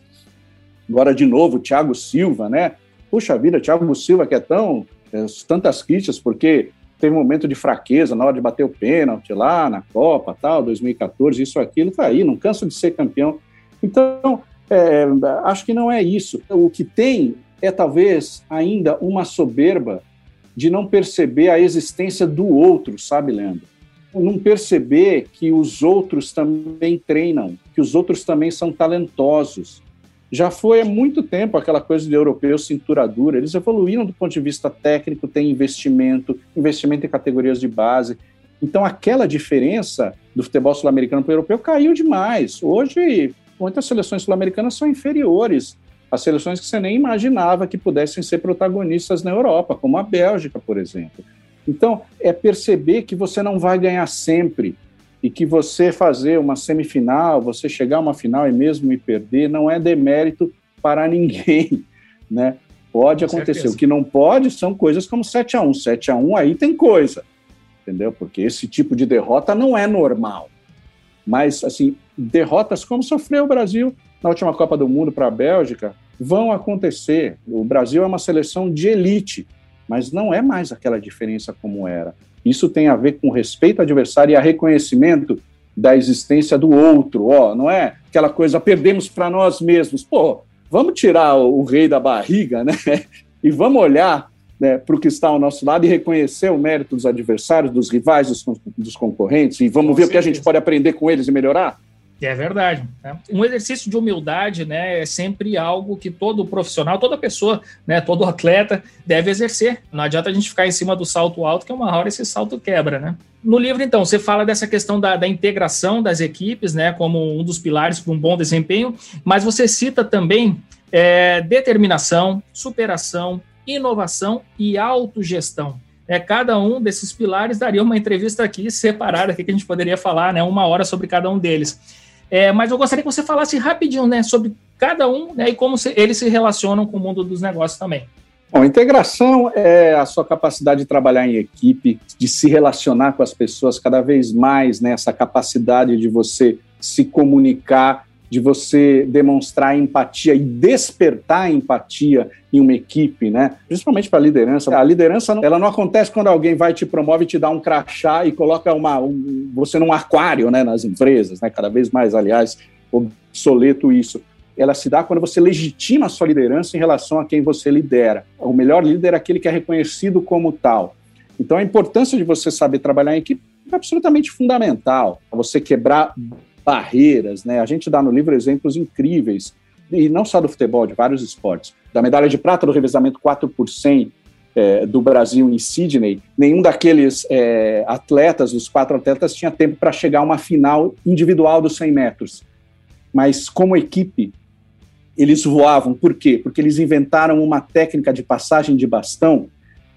[SPEAKER 2] Agora, de novo, Thiago Silva, né? Puxa vida, Thiago Silva, que é tão. É, tantas críticas, porque teve um momento de fraqueza na hora de bater o pênalti lá na Copa, tal, 2014, isso, aquilo, tá aí, não canso de ser campeão. Então, é, acho que não é isso. O que tem é talvez ainda uma soberba de não perceber a existência do outro, sabe, Leandro? Não perceber que os outros também treinam, que os outros também são talentosos, já foi há muito tempo aquela coisa de europeu cintura dura. Eles evoluíram do ponto de vista técnico, tem investimento, investimento em categorias de base. Então, aquela diferença do futebol sul-americano para o europeu caiu demais. Hoje, muitas seleções sul-americanas são inferiores às seleções que você nem imaginava que pudessem ser protagonistas na Europa, como a Bélgica, por exemplo. Então, é perceber que você não vai ganhar sempre, e que você fazer uma semifinal, você chegar a uma final e mesmo e perder, não é demérito para ninguém, né? Pode acontecer. O que não pode são coisas como 7 a 1 7 a 1 aí tem coisa, entendeu? Porque esse tipo de derrota não é normal. Mas, assim, derrotas como sofreu o Brasil na última Copa do Mundo para a Bélgica vão acontecer. O Brasil é uma seleção de elite, mas não é mais aquela diferença como era. Isso tem a ver com respeito ao adversário e a reconhecimento da existência do outro, ó, não é aquela coisa perdemos para nós mesmos. Pô, vamos tirar o, rei da barriga, né? E vamos olhar né, para o que está ao nosso lado e reconhecer o mérito dos adversários, dos rivais, dos, dos concorrentes, e vamos com ver certeza. o que a gente pode aprender com eles e melhorar?
[SPEAKER 1] É verdade. Né? Um exercício de humildade né, é sempre algo que todo profissional, toda pessoa, né, todo atleta deve exercer. Não adianta a gente ficar em cima do salto alto, que uma hora esse salto quebra. Né? No livro, então, você fala dessa questão da, da integração das equipes né, como um dos pilares para um bom desempenho, mas você cita também é, determinação, superação, inovação e autogestão. É, cada um desses pilares daria uma entrevista aqui separada, aqui, que a gente poderia falar né, uma hora sobre cada um deles. É, mas eu gostaria que você falasse rapidinho né, sobre cada um né, e como se, eles se relacionam com o mundo dos negócios também.
[SPEAKER 2] Bom, integração é a sua capacidade de trabalhar em equipe, de se relacionar com as pessoas cada vez mais, né, essa capacidade de você se comunicar, de você demonstrar empatia e despertar empatia em uma equipe, né? Principalmente para a liderança. A liderança ela não acontece quando alguém vai te promove te dá um crachá e coloca uma, um, você num aquário, né, nas empresas, né? Cada vez mais, aliás, obsoleto isso. Ela se dá quando você legitima a sua liderança em relação a quem você lidera. O melhor líder é aquele que é reconhecido como tal. Então, a importância de você saber trabalhar em equipe é absolutamente fundamental. Você quebrar barreiras, né? A gente dá no livro exemplos incríveis, e não só do futebol, de vários esportes. Da medalha de prata do revezamento 4 por 100 é, do Brasil em Sydney, nenhum daqueles é, atletas, dos quatro atletas, tinha tempo para chegar a uma final individual dos 100 metros. Mas como equipe, eles voavam. Por quê? Porque eles inventaram uma técnica de passagem de bastão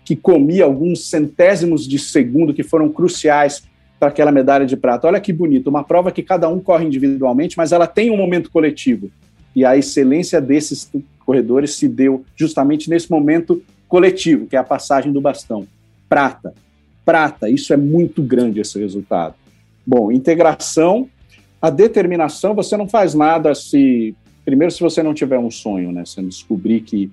[SPEAKER 2] que comia alguns centésimos de segundo que foram cruciais para aquela medalha de prata. Olha que bonito, uma prova que cada um corre individualmente, mas ela tem um momento coletivo. E a excelência desses corredores se deu justamente nesse momento coletivo, que é a passagem do bastão. Prata. Prata, isso é muito grande esse resultado. Bom, integração, a determinação, você não faz nada se primeiro se você não tiver um sonho, né, você descobrir que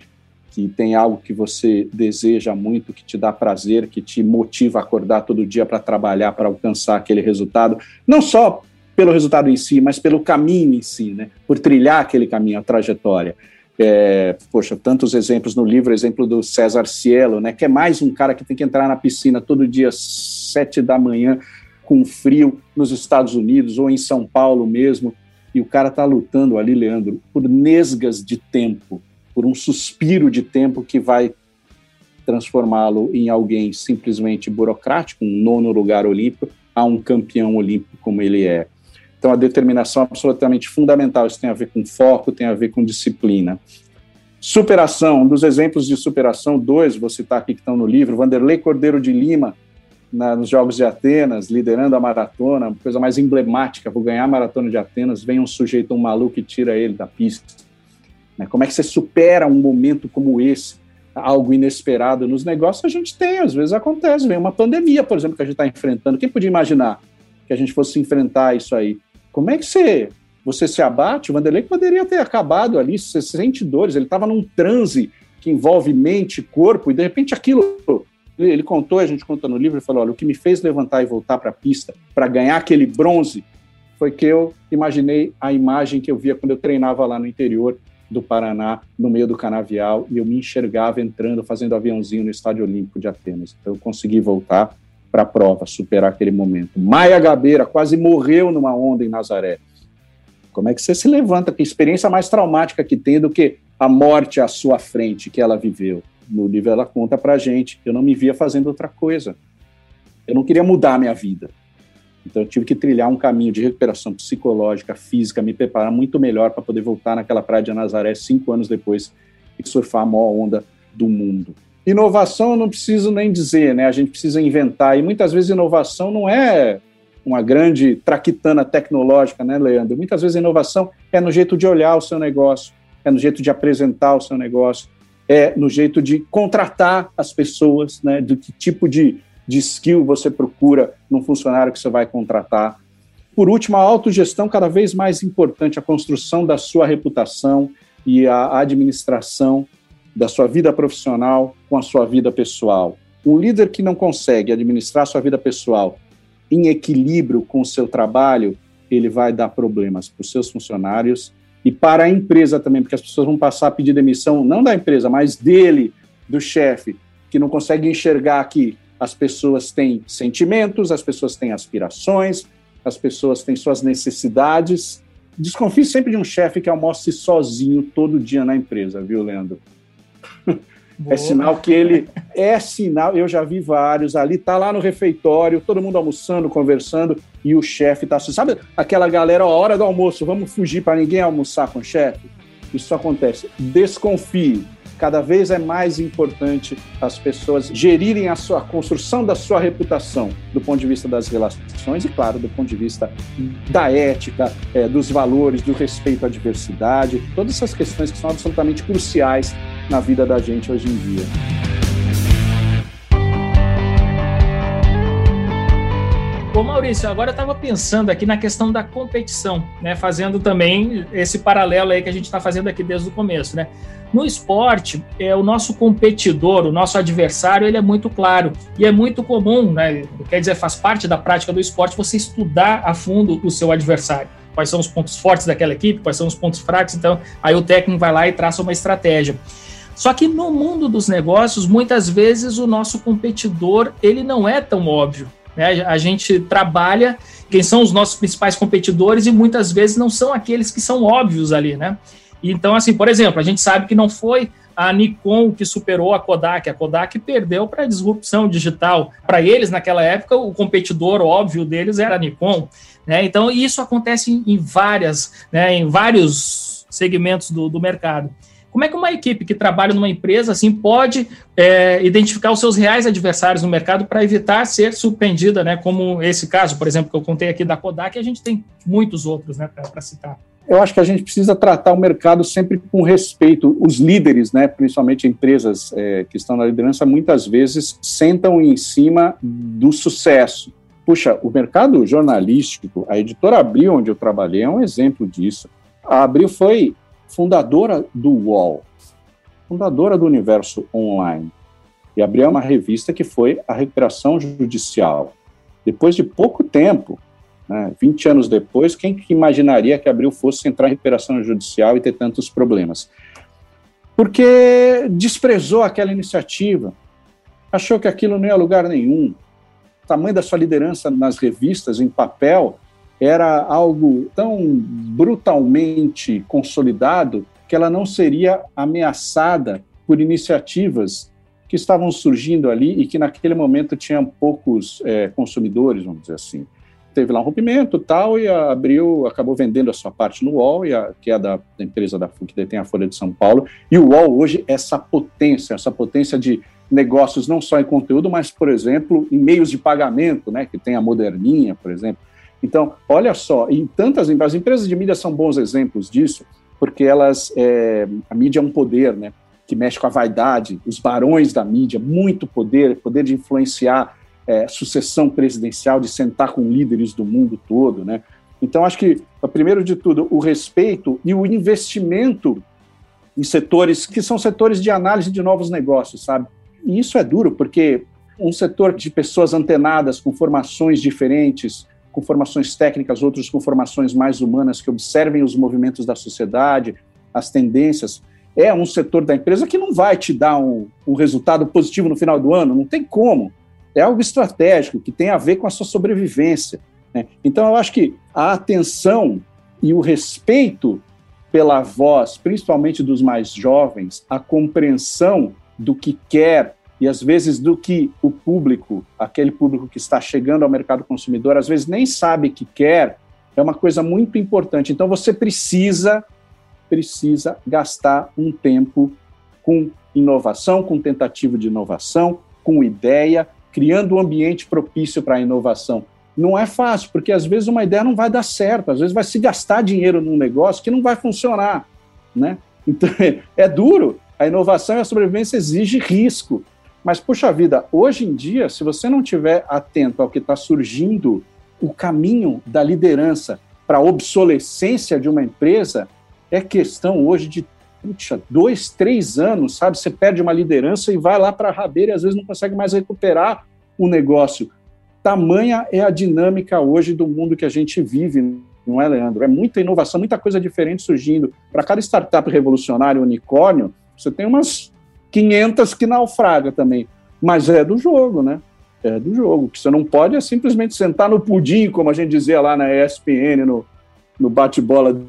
[SPEAKER 2] que tem algo que você deseja muito, que te dá prazer, que te motiva a acordar todo dia para trabalhar, para alcançar aquele resultado, não só pelo resultado em si, mas pelo caminho em si, né? por trilhar aquele caminho, a trajetória. É, poxa, tantos exemplos no livro, exemplo do César Cielo, né, que é mais um cara que tem que entrar na piscina todo dia, sete da manhã, com frio, nos Estados Unidos ou em São Paulo mesmo, e o cara está lutando ali, Leandro, por nesgas de tempo, por um suspiro de tempo que vai transformá-lo em alguém simplesmente burocrático, um nono lugar olímpico, a um campeão olímpico como ele é. Então, a determinação é absolutamente fundamental. Isso tem a ver com foco, tem a ver com disciplina. Superação, um dos exemplos de superação, dois, vou citar aqui que estão no livro, Vanderlei Cordeiro de Lima, na, nos Jogos de Atenas, liderando a maratona, coisa mais emblemática, vou ganhar a maratona de Atenas, vem um sujeito, um maluco e tira ele da pista né? Como é que você supera um momento como esse, algo inesperado nos negócios? A gente tem, às vezes acontece, vem uma pandemia, por exemplo, que a gente está enfrentando. Quem podia imaginar que a gente fosse enfrentar isso aí? Como é que você, você se abate? O Vanderlei poderia ter acabado ali, você sente dores, ele estava num transe que envolve mente, corpo, e de repente aquilo ele, contou, a gente conta no livro, ele falou: olha, o que me fez levantar e voltar para a pista para ganhar aquele bronze foi que eu imaginei a imagem que eu via quando eu treinava lá no interior do Paraná, no meio do canavial, e eu me enxergava entrando, fazendo aviãozinho no Estádio Olímpico de Atenas. Então eu consegui voltar para a prova, superar aquele momento. Maia Gabeira quase morreu numa onda em Nazaré. Como é que você se levanta? Que experiência mais traumática que tem do que a morte à sua frente que ela viveu? No livro ela conta para gente, eu não me via fazendo outra coisa. Eu não queria mudar a minha vida. Então, eu tive que trilhar um caminho de recuperação psicológica, física, me preparar muito melhor para poder voltar naquela praia de Nazaré cinco anos depois e surfar a maior onda do mundo. Inovação eu não preciso nem dizer, né? A gente precisa inventar. E muitas vezes inovação não é uma grande traquitana tecnológica, né, Leandro? Muitas vezes inovação é no jeito de olhar o seu negócio, é no jeito de apresentar o seu negócio, é no jeito de contratar as pessoas, né? Do que tipo de de skill você procura num funcionário que você vai contratar. Por último, a autogestão cada vez mais importante, a construção da sua reputação e a administração da sua vida profissional com a sua vida pessoal. Um líder que não consegue administrar sua vida pessoal em equilíbrio com o seu trabalho, ele vai dar problemas para os seus funcionários e para a empresa também, porque as pessoas vão passar a pedir demissão, não da empresa, mas dele, do chefe, que não consegue enxergar que as pessoas têm sentimentos, as pessoas têm aspirações, as pessoas têm suas necessidades. Desconfie sempre de um chefe que almoce sozinho todo dia na empresa, viu, Leandro? Boa. É sinal que ele é sinal. Eu já vi vários ali, tá lá no refeitório, todo mundo almoçando, conversando, e o chefe tá assim. Sabe aquela galera, ó, hora do almoço, vamos fugir para ninguém almoçar com o chefe? Isso acontece. Desconfie cada vez é mais importante as pessoas gerirem a sua a construção da sua reputação do ponto de vista das relações e, claro, do ponto de vista da ética, é, dos valores, do respeito à diversidade, todas essas questões que são absolutamente cruciais na vida da gente hoje em dia.
[SPEAKER 1] Ô Maurício, agora eu estava pensando aqui na questão da competição, né? Fazendo também esse paralelo aí que a gente está fazendo aqui desde o começo, né? No esporte, é, o nosso competidor, o nosso adversário, ele é muito claro. E é muito comum, né? Quer dizer, faz parte da prática do esporte você estudar a fundo o seu adversário. Quais são os pontos fortes daquela equipe, quais são os pontos fracos. Então, aí o técnico vai lá e traça uma estratégia. Só que no mundo dos negócios, muitas vezes o nosso competidor ele não é tão óbvio. Né? A gente trabalha quem são os nossos principais competidores e muitas vezes não são aqueles que são óbvios ali, né? Então, assim, por exemplo, a gente sabe que não foi a Nikon que superou a Kodak. A Kodak perdeu para a disrupção digital. Para eles, naquela época, o competidor óbvio deles era a Nikon. Né? Então, isso acontece em, várias, né, em vários segmentos do, do mercado. Como é que uma equipe que trabalha numa empresa assim pode é, identificar os seus reais adversários no mercado para evitar ser surpreendida, né? Como esse caso, por exemplo, que eu contei aqui da Kodak, a gente tem muitos outros, né, para citar.
[SPEAKER 2] Eu acho que a gente precisa tratar o mercado sempre com respeito. Os líderes, né, principalmente empresas é, que estão na liderança, muitas vezes sentam em cima do sucesso. Puxa, o mercado jornalístico, a editora Abril, onde eu trabalhei, é um exemplo disso. A Abril foi fundadora do UOL, fundadora do Universo Online. E abriu uma revista que foi a recuperação judicial. Depois de pouco tempo, né, 20 anos depois, quem que imaginaria que Abril fosse entrar em recuperação judicial e ter tantos problemas? Porque desprezou aquela iniciativa, achou que aquilo não ia a lugar nenhum. O tamanho da sua liderança nas revistas, em papel, era algo tão brutalmente consolidado que ela não seria ameaçada por iniciativas que estavam surgindo ali e que naquele momento tinham poucos é, consumidores, vamos dizer assim. Teve lá um rompimento tal, e a Abril acabou vendendo a sua parte no UOL, e a, que é da empresa da que detém a Folha de São Paulo, e o UOL hoje é essa potência, essa potência de negócios não só em conteúdo, mas, por exemplo, em meios de pagamento, né, que tem a Moderninha, por exemplo, então, olha só, em tantas as empresas de mídia são bons exemplos disso, porque elas, é, a mídia é um poder, né, que mexe com a vaidade, os barões da mídia, muito poder, poder de influenciar é, sucessão presidencial, de sentar com líderes do mundo todo, né. Então, acho que, primeiro de tudo, o respeito e o investimento em setores que são setores de análise de novos negócios, sabe? E isso é duro, porque um setor de pessoas antenadas, com formações diferentes, com formações técnicas, outros com formações mais humanas, que observem os movimentos da sociedade, as tendências. É um setor da empresa que não vai te dar um, um resultado positivo no final do ano, não tem como. É algo estratégico, que tem a ver com a sua sobrevivência. Né? Então, eu acho que a atenção e o respeito pela voz, principalmente dos mais jovens, a compreensão do que quer e às vezes do que o público, aquele público que está chegando ao mercado consumidor, às vezes nem sabe que quer, é uma coisa muito importante. Então você precisa precisa gastar um tempo com inovação, com tentativa de inovação, com ideia, criando um ambiente propício para a inovação. Não é fácil, porque às vezes uma ideia não vai dar certo, às vezes vai se gastar dinheiro num negócio que não vai funcionar, né? Então é duro. A inovação e a sobrevivência exige risco. Mas, puxa vida, hoje em dia, se você não tiver atento ao que está surgindo, o caminho da liderança para a obsolescência de uma empresa é questão hoje de puxa, dois, três anos, sabe? Você perde uma liderança e vai lá para a rabeira e às vezes não consegue mais recuperar o negócio. Tamanha é a dinâmica hoje do mundo que a gente vive, não é, Leandro? É muita inovação, muita coisa diferente surgindo. Para cada startup revolucionária, unicórnio, você tem umas 500 que naufraga também. Mas é do jogo, né? É do jogo. Que você não pode é simplesmente sentar no pudim, como a gente dizia lá na ESPN, no, no bate-bola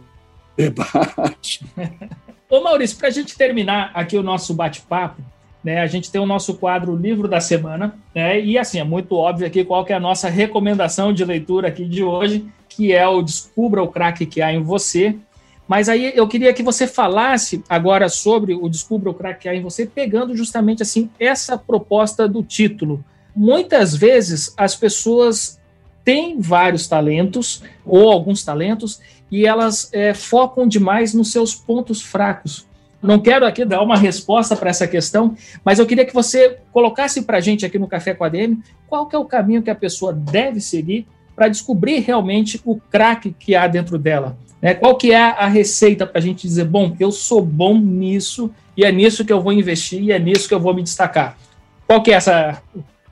[SPEAKER 2] debate.
[SPEAKER 1] Ô Maurício, para a gente terminar aqui o nosso bate-papo, né, a gente tem o nosso quadro Livro da Semana, né, e assim, é muito óbvio aqui qual que é a nossa recomendação de leitura aqui de hoje, que é o Descubra o Craque que há em você, mas aí eu queria que você falasse agora sobre o Descubra o Crack que há em você, pegando justamente assim essa proposta do título. Muitas vezes as pessoas têm vários talentos ou alguns talentos e elas é, focam demais nos seus pontos fracos. Não quero aqui dar uma resposta para essa questão, mas eu queria que você colocasse para a gente aqui no Café com a DM qual que é o caminho que a pessoa deve seguir para descobrir realmente o craque que há dentro dela. Né? Qual que é a receita para a gente dizer, bom, eu sou bom nisso e é nisso que eu vou investir e é nisso que eu vou me destacar? Qual que é essa,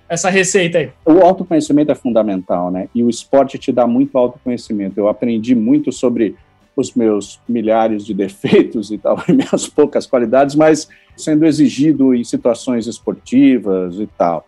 [SPEAKER 1] essa receita aí?
[SPEAKER 2] O autoconhecimento é fundamental, né? E o esporte te dá muito autoconhecimento. Eu aprendi muito sobre os meus milhares de defeitos e tal, e minhas poucas qualidades, mas sendo exigido em situações esportivas e tal.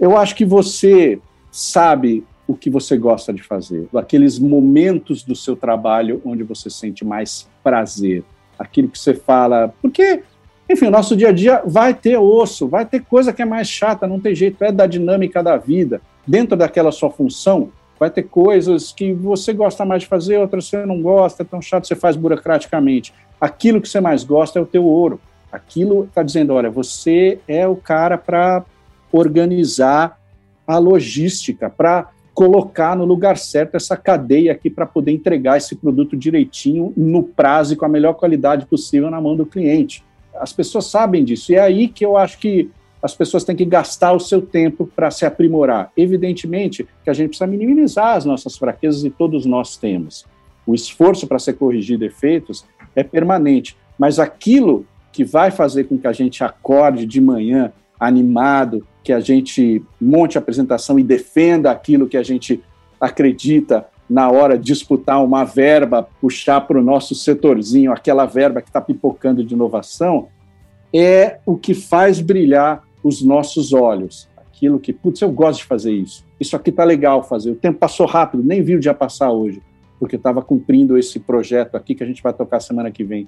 [SPEAKER 2] Eu acho que você sabe o que você gosta de fazer, aqueles momentos do seu trabalho onde você sente mais prazer, aquilo que você fala, porque, enfim, o nosso dia a dia vai ter osso, vai ter coisa que é mais chata, não tem jeito, é da dinâmica da vida. Dentro daquela sua função, vai ter coisas que você gosta mais de fazer, outras você não gosta, é tão chato, você faz burocraticamente. Aquilo que você mais gosta é o teu ouro. Aquilo está dizendo, olha, você é o cara para organizar a logística, para colocar no lugar certo essa cadeia aqui para poder entregar esse produto direitinho, no prazo e com a melhor qualidade possível na mão do cliente. As pessoas sabem disso, e é aí que eu acho que as pessoas têm que gastar o seu tempo para se aprimorar. Evidentemente que a gente precisa minimizar as nossas fraquezas e todos nós temos. O esforço para ser corrigir defeitos é permanente, mas aquilo que vai fazer com que a gente acorde de manhã animado, que a gente monte a apresentação e defenda aquilo que a gente acredita na hora de disputar uma verba, puxar para o nosso setorzinho aquela verba que está pipocando de inovação, é o que faz brilhar os nossos olhos. Aquilo que, putz, eu gosto de fazer isso. Isso aqui está legal fazer. O tempo passou rápido, nem vi o dia passar hoje, porque estava cumprindo esse projeto aqui que a gente vai tocar semana que vem.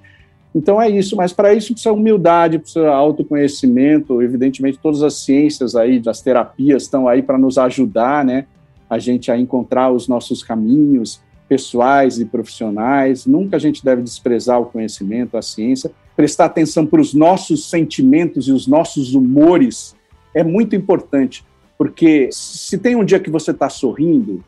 [SPEAKER 2] Então é isso, mas para isso precisa humildade, precisa autoconhecimento, evidentemente todas as ciências aí, das terapias estão aí para nos ajudar, né, a gente a encontrar os nossos caminhos pessoais e profissionais. Nunca a gente deve desprezar o conhecimento, a ciência, prestar atenção para os nossos sentimentos e os nossos humores é muito importante, porque se tem um dia que você está sorrindo,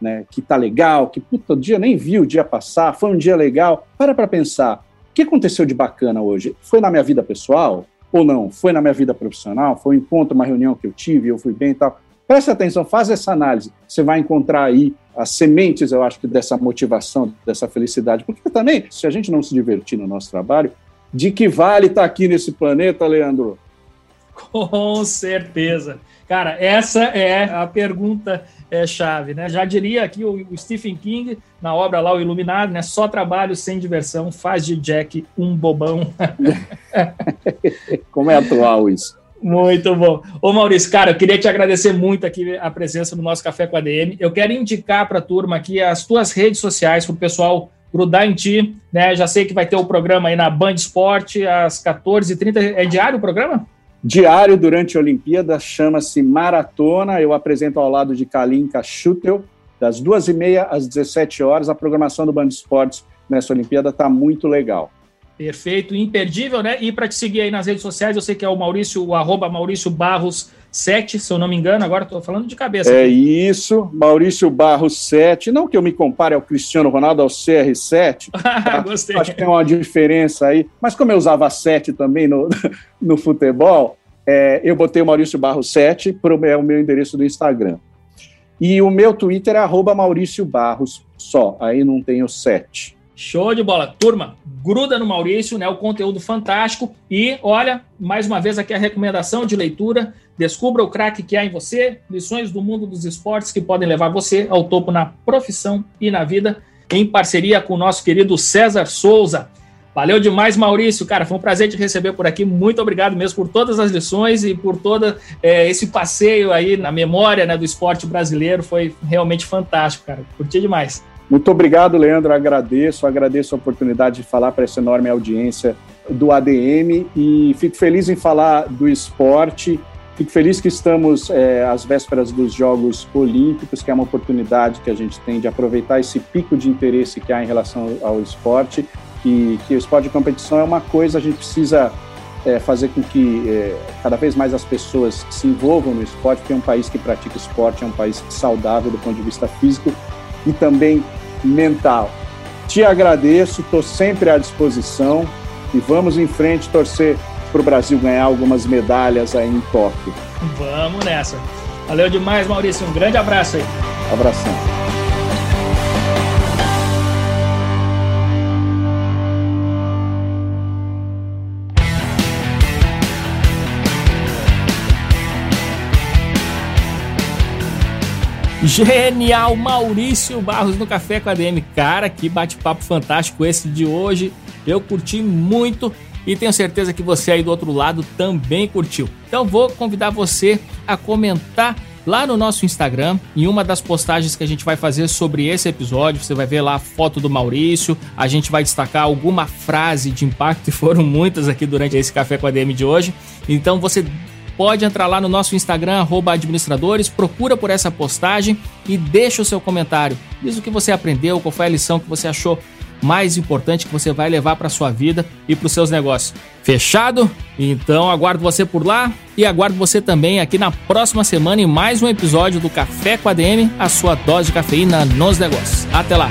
[SPEAKER 2] né, que está legal, que puta, o dia nem viu o dia passar, foi um dia legal, para para pensar o que aconteceu de bacana hoje? Foi na minha vida pessoal ou não? Foi na minha vida profissional? Foi um encontro, uma reunião que eu tive, eu fui bem e tal? Preste atenção, faz essa análise. Você vai encontrar aí as sementes, eu acho dessa motivação, dessa felicidade. Porque também, se a gente não se divertir no nosso trabalho, de que vale estar aqui nesse planeta, Leandro?
[SPEAKER 1] Com certeza. Cara, essa é a pergunta é, chave, né? Já diria aqui o, o, Stephen King na obra lá o Iluminado, né? Só trabalho sem diversão faz de Jack um bobão.
[SPEAKER 2] Como é atual isso?
[SPEAKER 1] Muito bom. Ô Maurício, cara, eu queria te agradecer muito aqui a presença no nosso Café com a DM. Eu quero indicar para a turma aqui as tuas redes sociais para o pessoal grudar em ti, né? Já sei que vai ter o programa aí na Band Esporte às 14h30. É diário o programa?
[SPEAKER 2] Diário durante a Olimpíada, chama-se Maratona. Eu apresento ao lado de Kalinka Schutel, das duas e meia às 17 horas. A programação do Band Esportes nessa Olimpíada está muito legal.
[SPEAKER 1] Perfeito, imperdível, né? E para te seguir aí nas redes sociais, eu sei que é o Maurício, o arroba Maurício Barros 7, se eu não me engano, agora estou falando de cabeça.
[SPEAKER 2] É isso, Maurício Barros 7. Não que eu me compare ao Cristiano Ronaldo, ao CR7.
[SPEAKER 1] Tá? Gostei.
[SPEAKER 2] Acho que tem uma diferença aí. Mas como eu usava 7 também no, no futebol, é, eu botei o Maurício Barros 7 para o meu endereço do Instagram. E o meu Twitter é arroba Maurício Barros só, aí não tem o 7.
[SPEAKER 1] Show de bola. Turma, gruda no Maurício, né? O conteúdo fantástico. E olha, mais uma vez aqui a recomendação de leitura. Descubra o craque que há em você, lições do mundo dos esportes que podem levar você ao topo na profissão e na vida, em parceria com o nosso querido César Souza. Valeu demais, Maurício. Cara, foi um prazer te receber por aqui. Muito obrigado mesmo por todas as lições e por todo é, esse passeio aí na memória né, do esporte brasileiro. Foi realmente fantástico, cara. Curti demais.
[SPEAKER 2] Muito obrigado, Leandro. Agradeço, agradeço a oportunidade de falar para essa enorme audiência do ADM e fico feliz em falar do esporte. Fico feliz que estamos é, às vésperas dos Jogos Olímpicos, que é uma oportunidade que a gente tem de aproveitar esse pico de interesse que há em relação ao esporte. Que, que o esporte de competição é uma coisa, a gente precisa é, fazer com que é, cada vez mais as pessoas se envolvam no esporte, porque é um país que pratica esporte, é um país saudável do ponto de vista físico e também mental. Te agradeço, estou sempre à disposição e vamos em frente torcer para o Brasil ganhar algumas medalhas aí em Tóquio.
[SPEAKER 1] Vamos nessa. Valeu demais, Maurício. Um grande abraço aí.
[SPEAKER 2] Abração.
[SPEAKER 1] Genial, Maurício Barros no Café com a DM. Cara, que bate-papo fantástico esse de hoje. Eu curti muito e tenho certeza que você aí do outro lado também curtiu. Então vou convidar você a comentar lá no nosso Instagram, em uma das postagens que a gente vai fazer sobre esse episódio, você vai ver lá a foto do Maurício, a gente vai destacar alguma frase de impacto, e foram muitas aqui durante esse Café com a DM de hoje. Então você pode entrar lá no nosso Instagram, administradores, procura por essa postagem e deixa o seu comentário. Diz o que você aprendeu, qual foi a lição que você achou mais importante que você vai levar para sua vida e para os seus negócios. Fechado? Então aguardo você por lá e aguardo você também aqui na próxima semana em mais um episódio do Café com a DM, a sua dose de cafeína nos negócios. Até lá!